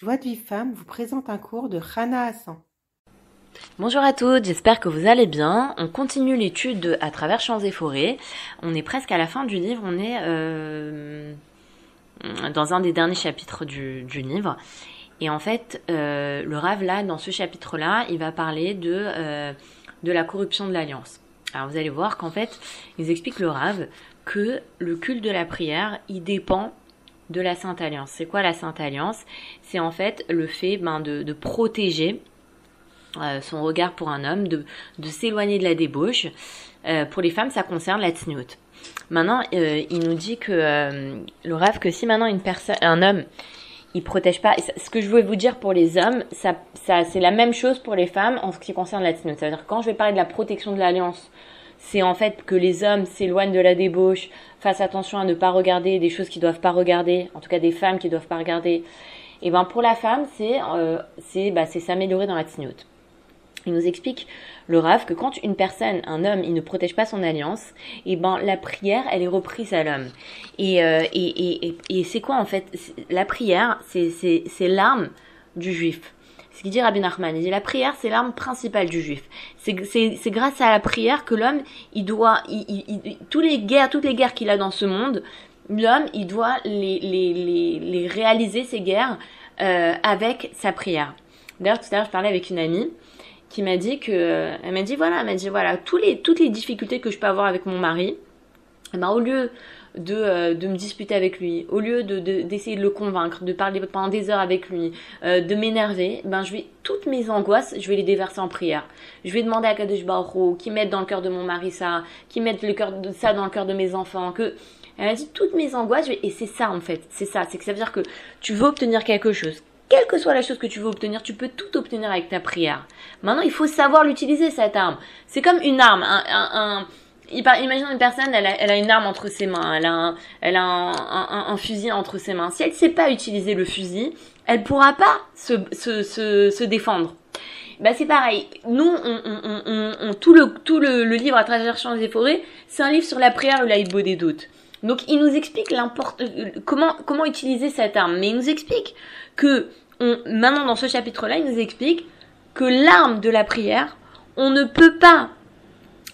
Joie de vie femme vous présente un cours de Rana Hassan. Bonjour à toutes, j'espère que vous allez bien. On continue l'étude à travers champs et forêts. On est presque à la fin du livre, on est euh, dans un des derniers chapitres du, livre. Et en fait, euh, le Rav là, dans ce chapitre-là, il va parler de, euh, de la corruption de l'alliance. Alors vous allez voir qu'en fait, ils expliquent le Rav que le culte de la prière, il dépend de la Sainte Alliance. C'est quoi la Sainte Alliance? C'est en fait le fait ben, de, protéger euh, son regard pour un homme, de, s'éloigner de la débauche. Euh, pour les femmes, ça concerne la tsniout. Maintenant, euh, il nous dit que le rêve que si maintenant une personne, un homme, il protège pas. Ce que je voulais vous dire pour les hommes, ça, ça c'est la même chose pour les femmes en ce qui concerne la tsniout. C'est-à-dire quand je vais parler de la protection de l'alliance c'est en fait que les hommes s'éloignent de la débauche, fassent attention à ne pas regarder des choses qu'ils doivent pas regarder, en tout cas des femmes qui doivent pas regarder. Et ben pour la femme, c'est euh, c'est bah, s'améliorer dans la tignote. Il nous explique le Rav que quand une personne, un homme, il ne protège pas son alliance, et ben la prière, elle est reprise à l'homme. Et, euh, et, et, et c'est quoi en fait? La prière, c'est l'arme du juif. Ce qu'il dit Rabbi Nachman, il dit la prière c'est l'arme principale du juif. C'est grâce à la prière que l'homme, il doit, il, tous les guerres, toutes les guerres qu'il a dans ce monde, l'homme, il doit les, les, les, les réaliser ces guerres euh, avec sa prière. D'ailleurs tout à l'heure je parlais avec une amie qui m'a dit que, elle m'a dit voilà, elle m'a dit voilà, tous les, toutes les difficultés que je peux avoir avec mon mari, eh ben, au lieu de, euh, de me disputer avec lui, au lieu de, d'essayer de, le convaincre, de parler pendant des heures avec lui, euh, de m'énerver, ben je vais toutes mes angoisses, je vais les déverser en prière. Je vais demander à Kadesh Baruch qui mette dans le cœur de mon mari ça, qui mette le cœur de ça dans le cœur de mes enfants, que elle a dit toutes mes angoisses et c'est ça en fait, c'est ça, c'est que ça veut dire que tu veux obtenir quelque chose. Quelle que soit la chose que tu veux obtenir, tu peux tout obtenir avec ta prière. Maintenant, il faut savoir l'utiliser cette arme. C'est comme une arme, un Imagine une personne, elle a, une arme entre ses mains, elle a, un, fusil entre ses mains. Si elle ne sait pas utiliser le fusil, elle pourra pas se, défendre. Bah c'est pareil. Nous, tout le livre à travers champs et forêts, c'est un livre sur la prière et la des doutes. Donc il nous explique comment utiliser cette arme, mais il nous explique que maintenant dans ce chapitre-là, il nous explique que l'arme de la prière, on ne peut pas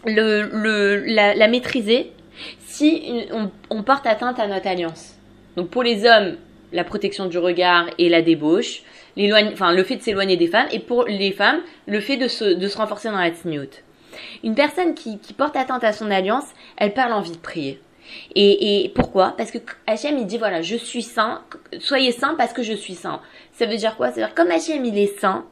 le, le, la, maîtriser si on, porte atteinte à notre alliance. Donc pour les hommes, la protection du regard et la débauche, enfin le fait de s'éloigner des femmes, et pour les femmes, le fait de se, de se renforcer dans la tsniout. Une personne qui, qui porte atteinte à son alliance, elle perd l'envie de prier. Et, et, pourquoi? Parce que Hachem il dit voilà je suis saint, soyez saint parce que je suis saint. Ça veut dire quoi? Ça veut dire comme Hachem il est saint,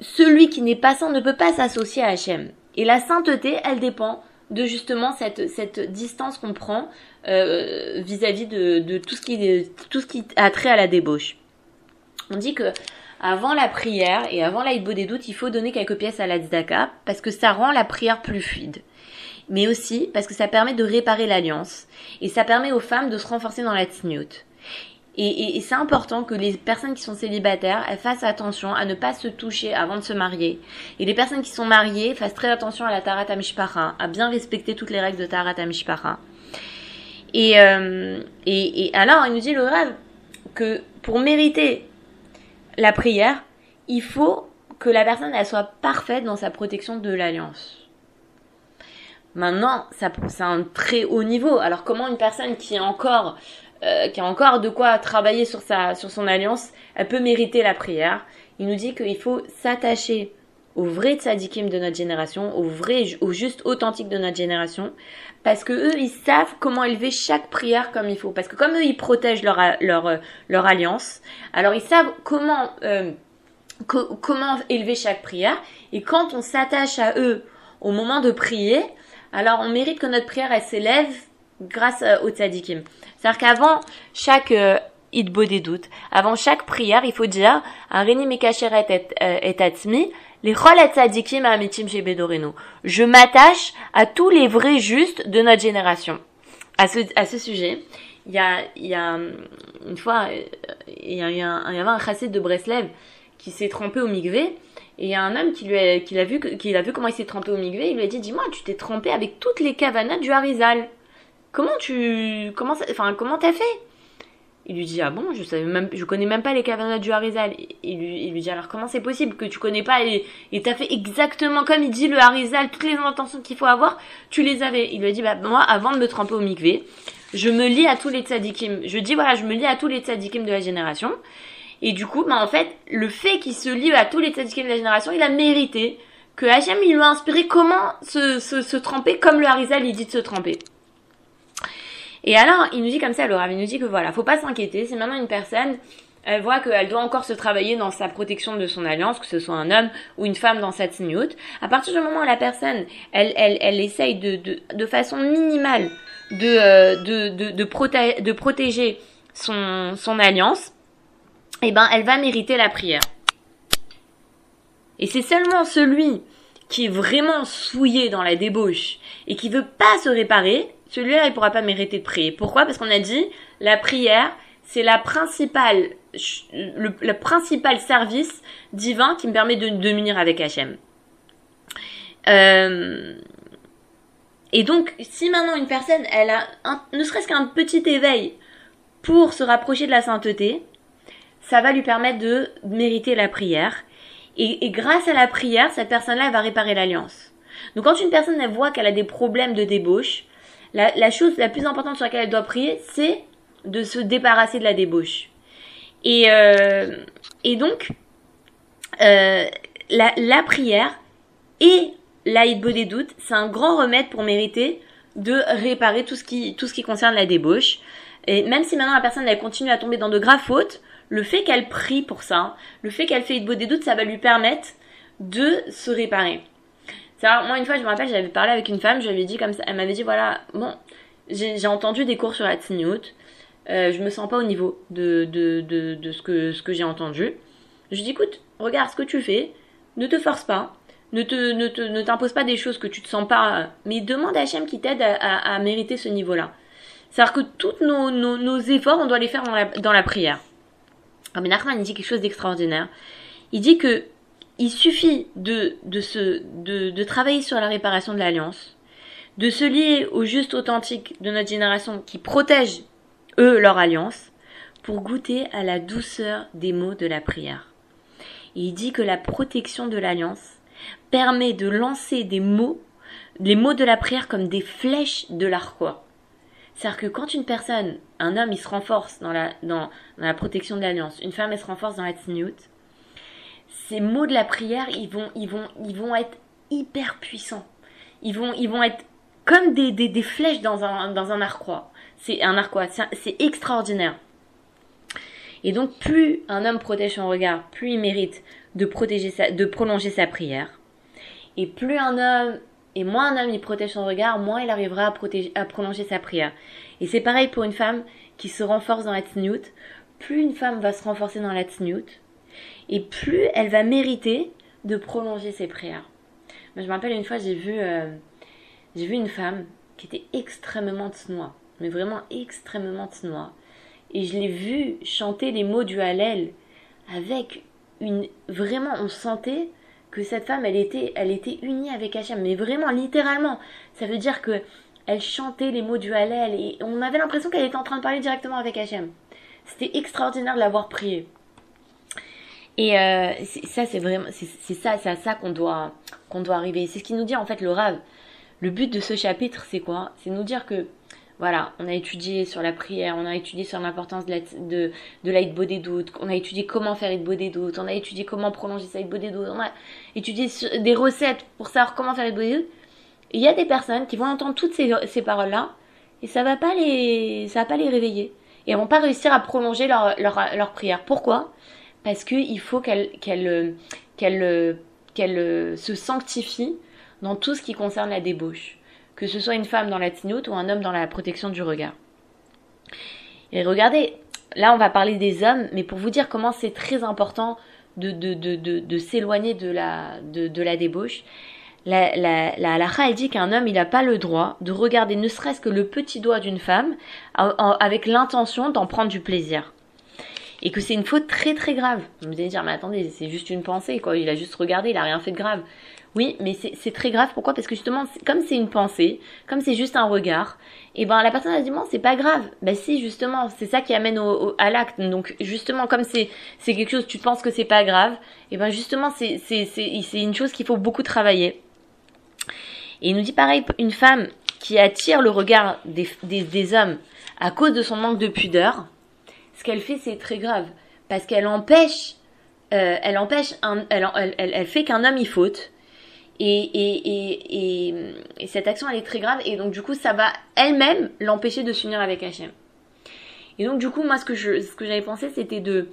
celui qui n'est pas saint ne peut pas s'associer à Hachem. Et la sainteté, elle dépend de justement cette, cette distance qu'on prend euh, vis-à-vis de, de, tout, ce qui, tout ce qui a trait à la débauche. On dit que avant la prière et avant l'aïdbo des doutes, il faut donner quelques pièces à la tzedaka parce que ça rend la prière plus fluide. Mais aussi parce que ça permet de réparer l'alliance et ça permet aux femmes de se renforcer dans la tzniut. Et, c'est important que les personnes qui sont célibataires elles fassent attention à ne pas se toucher avant de se marier. Et les personnes qui sont mariées fassent très attention à la Tarat Mishpacha, à bien respecter toutes les règles de Tarat Mishpacha. Et, euh, et, et alors, il nous dit le rêve que pour mériter la prière, il faut que la personne elle soit parfaite dans sa protection de l'alliance. Maintenant, ça c'est un très haut niveau. Alors comment une personne qui est encore euh, qui a encore de quoi travailler sur sa sur son alliance, elle peut mériter la prière. Il nous dit qu'il faut s'attacher aux vrais tzadikim de notre génération, aux vrais, aux juste authentiques de notre génération, parce que eux, ils savent comment élever chaque prière comme il faut. Parce que comme eux, ils protègent leur, leur, leur alliance, alors ils savent comment, euh, comment élever chaque prière. Et quand on s'attache à eux au moment de prier, alors on mérite que notre prière, elle s'élève grâce euh, aux tzadikim. C'est-à-dire qu'avant chaque euh, idbo des doutes, avant chaque prière, il faut dire mekasheret et, euh, et atzmi, les tzadikim amitim shebedorenu. Je m'attache à tous les vrais justes de notre génération. À ce, à ce sujet, il y a, il y a une fois, il y, a, il y, avait un chassid de Breslev qui s'est trempé au migvé et il y a un homme qui lui a, qui l'a vu, qui a vu comment il s'est trempé au migvé, il lui a dit, dis-moi, tu t'es trempé avec toutes les cavanas du Harizal. Comment tu, comment, enfin, comment t'as fait? Il lui dit ah bon je savais même je connais même pas les kavanot du Harizal. Il lui, il lui dit alors comment c'est possible que tu connais pas et t'as fait exactement comme il dit le Harizal toutes les intentions qu'il faut avoir tu les avais. Il lui a dit bah moi avant de me tremper au mikvé je me lie à tous les tzadikim. Je dis voilà je me lie à tous les tzadikim de la génération. Et du coup bah en fait le fait qu'il se lie à tous les tzadikim de la génération il a mérité que Hachem il lui a inspiré comment se, se, se tremper comme le Harizal il dit de se tremper. Et alors, il nous dit comme ça, le Rav, il nous dit que voilà, faut pas s'inquiéter, c'est maintenant une personne, elle voit qu'elle doit encore se travailler dans sa protection de son alliance, que ce soit un homme ou une femme dans sa tzniut. À partir du moment où la personne, elle, elle, elle essaye de, de, de façon minimale de, euh, de, de, de, de protéger son, son alliance, eh ben, elle va mériter la prière. Et c'est seulement celui qui est vraiment souillé dans la débauche et qui veut pas se réparer, celui-là, il pourra pas mériter de prier. Pourquoi? Parce qu'on a dit, la prière, c'est la principale, le, le, principal service divin qui me permet de, de m'unir avec Hachem. Euh, et donc, si maintenant une personne, elle a un, ne serait-ce qu'un petit éveil pour se rapprocher de la sainteté, ça va lui permettre de mériter la prière. Et, et grâce à la prière, cette personne-là, elle va réparer l'alliance. Donc quand une personne, elle voit qu'elle a des problèmes de débauche, la, la, chose la plus importante sur laquelle elle doit prier, c'est de se débarrasser de la débauche. Et, euh, et donc, euh, la, la, prière et l'aïd des doutes, c'est un grand remède pour mériter de réparer tout ce qui, tout ce qui concerne la débauche. Et même si maintenant la personne elle continue à tomber dans de graves fautes, le fait qu'elle prie pour ça, le fait qu'elle fait des doutes, ça va lui permettre de se réparer. C'est moi une fois je me rappelle, j'avais parlé avec une femme, je lui ai dit comme ça, elle m'avait dit voilà, bon, j'ai entendu des cours sur la tsniout, euh, je me sens pas au niveau de, de, de, ce que, ce que j'ai entendu. Je lui dis écoute, regarde ce que tu fais, ne te force pas, ne te ne te ne t'impose pas des choses que tu te sens pas, mais demande à Hachem qui t'aide à, à, à, mériter ce niveau-là. C'est-à-dire que tous nos, nos, nos, efforts, on doit les faire dans la, dans la prière. Rabbi Nachman, il dit quelque chose d'extraordinaire. Il dit que il suffit de, de, se, de, de travailler sur la réparation de l'alliance, de se lier au juste authentique de notre génération qui protège, eux, leur alliance, pour goûter à la douceur des mots de la prière. Il dit que la protection de l'alliance permet de lancer des mots, les mots de la prière comme des flèches de l'arquois. C'est-à-dire que quand une personne, un homme, il se renforce dans la, dans, la protection de l'alliance, une femme, elle se renforce dans la tsniout, ces mots de la prière, ils vont, ils vont, ils vont être hyper puissants. Ils vont, ils vont être comme des, des, des flèches dans un, dans un arc-croix. C'est un arc-croix, c'est extraordinaire. Et donc, plus un homme protège son regard, plus il mérite de, protéger sa, de prolonger sa prière. Et plus un homme, et moins un homme il protège son regard, moins il arrivera à, protéger, à prolonger sa prière. Et c'est pareil pour une femme qui se renforce dans la tsniout. Plus une femme va se renforcer dans la tsniout, et plus elle va mériter de prolonger ses prières. Moi, je me rappelle une fois, j'ai vu, euh, j'ai vu une femme qui était extrêmement tsnoa, mais vraiment extrêmement tsnoa. Et je l'ai vue chanter les mots du Hallel avec une. Vraiment, on sentait que cette femme, elle était, elle était unie avec Hachem, mais vraiment, littéralement. Ça veut dire que elle chantait les mots du Hallel et on avait l'impression qu'elle était en train de parler directement avec Hachem. C'était extraordinaire de l'avoir prié. Et euh, ça, c'est vraiment, c'est ça, c'est à ça qu'on doit, qu'on doit arriver. C'est ce qui nous dit en fait le Rav. Le but de ce chapitre, c'est quoi? C'est nous dire que, voilà, on a étudié sur la prière, on a étudié sur l'importance de, la, de, de l'aide des doutes, on a étudié comment faire l'aide des doutes, on a étudié comment prolonger sa des doutes, on a étudié des recettes pour savoir comment faire des doutes. Il y a des personnes qui vont entendre toutes ces, ces paroles-là et ça va pas les, ça va pas les réveiller et elles vont pas réussir à prolonger leur, leur, leur prière. Pourquoi? Parce qu'il faut qu'elle qu'elle qu'elle qu'elle se sanctifie dans tout ce qui concerne la débauche, que ce soit une femme dans la tinoute ou un homme dans la protection du regard. Et regardez, là on va parler des hommes, mais pour vous dire comment c'est très important de, de, de, de, s'éloigner de la, de, la débauche. La, la, la elle dit qu'un homme, il n'a pas le droit de regarder ne serait-ce que le petit doigt d'une femme avec l'intention d'en prendre du plaisir. et que c'est une faute très très grave. Vous allez dire, mais attendez, c'est juste une pensée, quoi. Il a juste regardé, il a rien fait de grave. Oui, mais c'est très grave. Pourquoi? Parce que justement, comme c'est une pensée, comme c'est juste un regard, et ben la personne a dit, bon, c'est pas grave. Ben si, justement, c'est ça qui amène au, à l'acte. Donc justement, comme c'est quelque chose, tu penses que c'est pas grave, et ben justement, c'est c'est une chose qu'il faut beaucoup travailler. Et il nous dit pareil, une femme qui attire le regard des, des, des hommes à cause de son manque de pudeur, ce qu'elle fait, c'est très grave. Parce qu'elle empêche, euh, elle empêche, un, elle, elle, elle, fait qu'un homme y faute. Et, et, et, et, cette action, elle est très grave. Et donc, du coup, ça va elle-même l'empêcher de s'unir avec Hachem. Et donc, du coup, moi, ce que j'avais pensé, c'était de,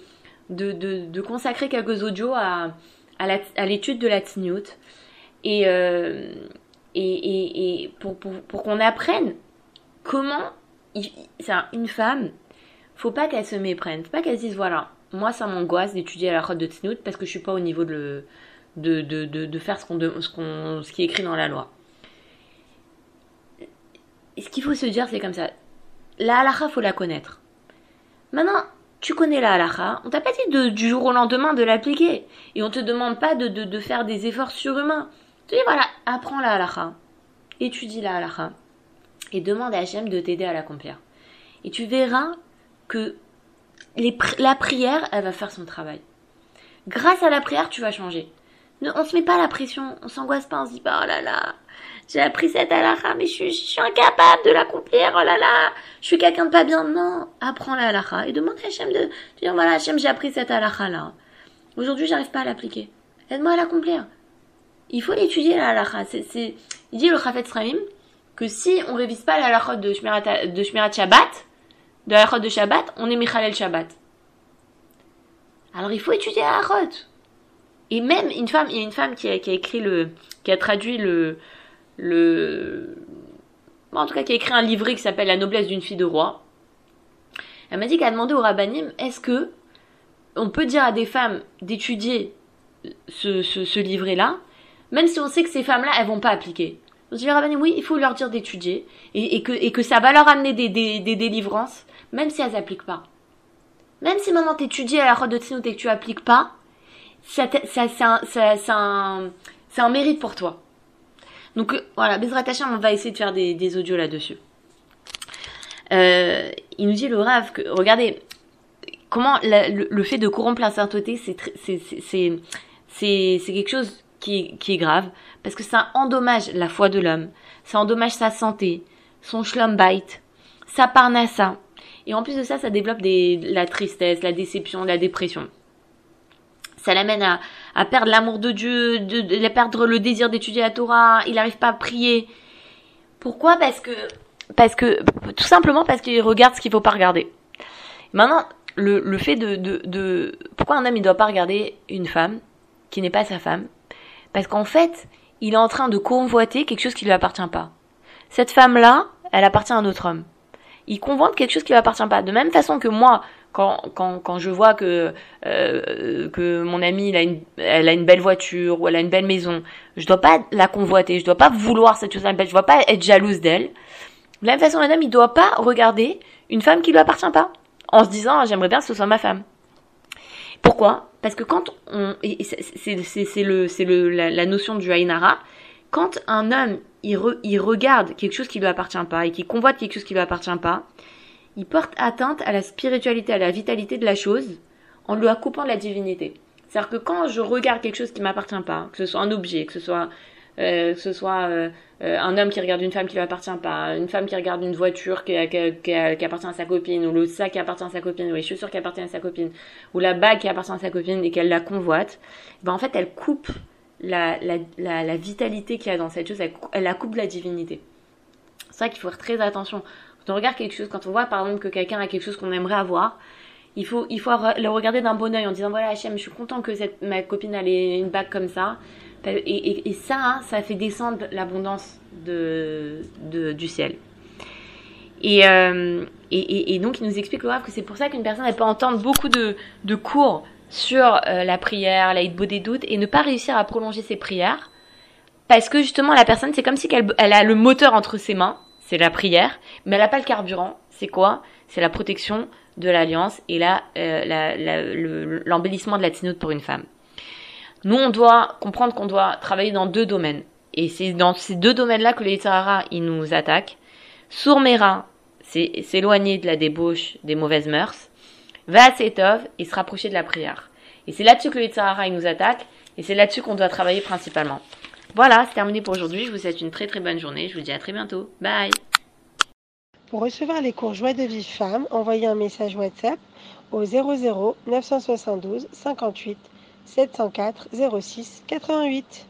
de, de, consacrer quelques audios à, à l'étude de la. Et, euh, et, et, pour, pour, qu'on apprenne comment une femme, faut pas qu'elle se méprenne, pas qu'elle se dise voilà, moi ça m'angoisse d'étudier la route de Tznout parce que je suis pas au niveau de, de, de, de, faire ce, qu'on, ce, ce qui est écrit dans la loi. ce qu'il faut se dire, c'est comme ça. La halakha, faut la connaître. Maintenant, tu connais la halakha, on t'a pas dit de, du jour au lendemain de l'appliquer. Et on te demande pas de, de, de faire des efforts surhumains. Tu dis voilà, apprends la halakha, étudie la halakha et demande à Hachem de t'aider à l'accomplir. Et tu verras que la prière, elle va faire son travail. Grâce à la prière, tu vas changer. On se met pas la pression, on s'angoisse pas, on se dit pas, oh là là, j'ai appris cette halakha, mais je suis, incapable de l'accomplir, oh là là, je suis quelqu'un de pas bien. Non, apprends la halakha et demande à Hachem de, dire, voilà, Hachem, j'ai appris cette halakha là. Aujourd'hui, j'arrive pas à l'appliquer. Aide-moi à l'accomplir. Il faut l'étudier la halakha. C'est, il dit le Chafetz Sraim, que si on révise pas la halachot de Shmirat, de Shabbat, de la de Shabbat, on est Michalel Shabbat. Alors il faut étudier la halachot. Et même une femme, il y a une femme qui a, écrit le, qui a traduit le, le, en tout cas qui a écrit un livret qui s'appelle La noblesse d'une fille de roi. Elle m'a dit qu'elle a demandé au rabbinim, est-ce que on peut dire à des femmes d'étudier ce, ce, ce livret-là, même si on sait que ces femmes-là, elles vont pas appliquer. Je oui, il faut leur dire d'étudier et, que, et que ça va leur amener des, des, des délivrances, même si elles n'appliquent pas. Même si maintenant tu étudies à la Tzinout et que tu appliques pas, ça, un, c'est un mérite pour toi. Donc euh, voilà, Bezrat Hachem, on va essayer de faire des, des audios là-dessus. Euh, il nous dit le rave que, regardez, comment le, le, fait de corrompre la sainteté, c'est quelque chose qui, qui est grave parce que ça endommage la foi de l'homme, ça endommage sa santé, son schlumbite, sa parnassa. Et en plus de ça, ça développe des, la tristesse, la déception, la dépression. Ça l'amène à, perdre l'amour de Dieu, de, de, perdre le désir d'étudier la Torah, il n'arrive pas à prier. Pourquoi? Parce que, parce que, tout simplement parce qu'il regarde ce qu'il faut pas regarder. Maintenant, le, fait de, de, de, pourquoi un homme il doit pas regarder une femme qui n'est pas sa femme? Parce qu'en fait, il est en train de convoiter quelque chose qui lui appartient pas. Cette femme-là, elle appartient à un autre homme. Il convoite quelque chose qui lui appartient pas. De même façon que moi, quand, quand, quand je vois que, euh, que mon amie a, une, elle a une belle voiture ou elle a une belle maison, je dois pas la convoiter, je dois pas vouloir cette chose-là, je dois pas être jalouse d'elle. De la même façon, un homme, il doit pas regarder une femme qui lui appartient pas, en se disant ah, j'aimerais bien que ce soit ma femme. Pourquoi? Parce que quand on, c'est le, le, la, notion du Ainara, quand un homme il, il, regarde quelque chose qui lui appartient pas et qui convoite quelque chose qui lui appartient pas, il porte atteinte à la spiritualité, à la vitalité de la chose, en lui coupant la divinité. C'est-à-dire que quand je regarde quelque chose qui m'appartient pas, que ce soit un objet, que ce soit euh, que ce soit euh, euh, un homme qui regarde une femme qui lui appartient pas, une femme qui regarde une voiture qui, appartient à sa copine, ou le sac qui appartient à sa copine, ou les chaussures qui appartiennent à sa copine, ou la bague qui appartient à sa copine et qu'elle la convoite, ben en fait elle coupe la, la, la, vitalité qu'il y a dans cette chose, elle, elle la coupe de la divinité. C'est ça qu'il faut faire très attention. Quand on regarde quelque chose, quand on voit par exemple que quelqu'un a quelque chose qu'on aimerait avoir, il faut, il faut le regarder d'un bon oeil en disant voilà Hachem, je suis content que cette, ma copine ait une bague comme ça. Et, ça, hein, ça fait descendre l'abondance du ciel. Et, euh, et, donc, il nous explique que c'est pour ça qu'une personne elle peut entendre beaucoup de, cours sur euh, la prière, la hitbo des doutes, et ne pas réussir à prolonger ses prières. Parce que justement, la personne, c'est comme si elle, elle a le moteur entre ses mains, c'est la prière, mais elle n'a pas le carburant. C'est quoi? C'est la protection de l'alliance et là euh, l'embellissement de la tznout pour une femme. Nous, on doit comprendre qu'on doit travailler dans deux domaines. Et c'est dans ces deux domaines-là que le Yitzhara, nous attaque. Sourmera, c'est s'éloigner de la débauche, des mauvaises mœurs. Va Setov et se rapprocher de la prière. Et c'est là-dessus que le Yitzhara, nous attaque. Et c'est là-dessus qu'on doit travailler principalement. Voilà, c'est terminé pour aujourd'hui. Je vous souhaite une très très bonne journée. Je vous dis à très bientôt. Bye Pour recevoir les cours Joie de vie femme, envoyez un message WhatsApp au 00 972 58 704 06 88.